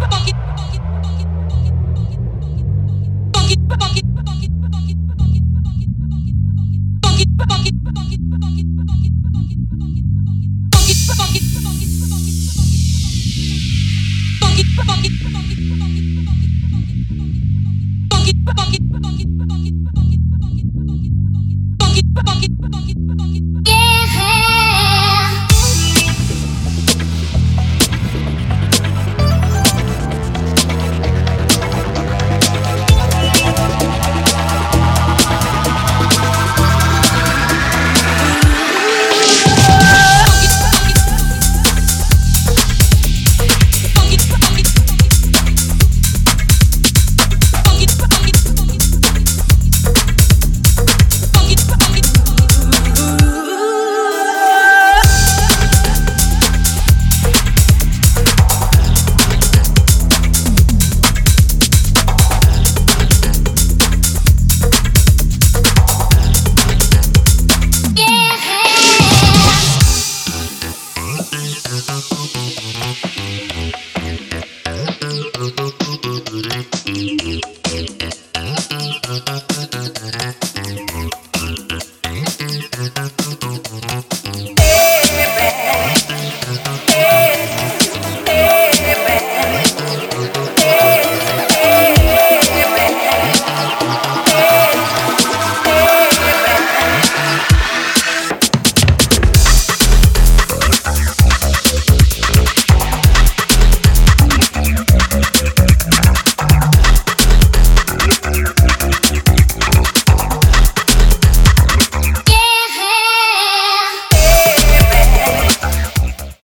Fuck it, fuck it, fuck it.